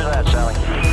Roger that, Sally.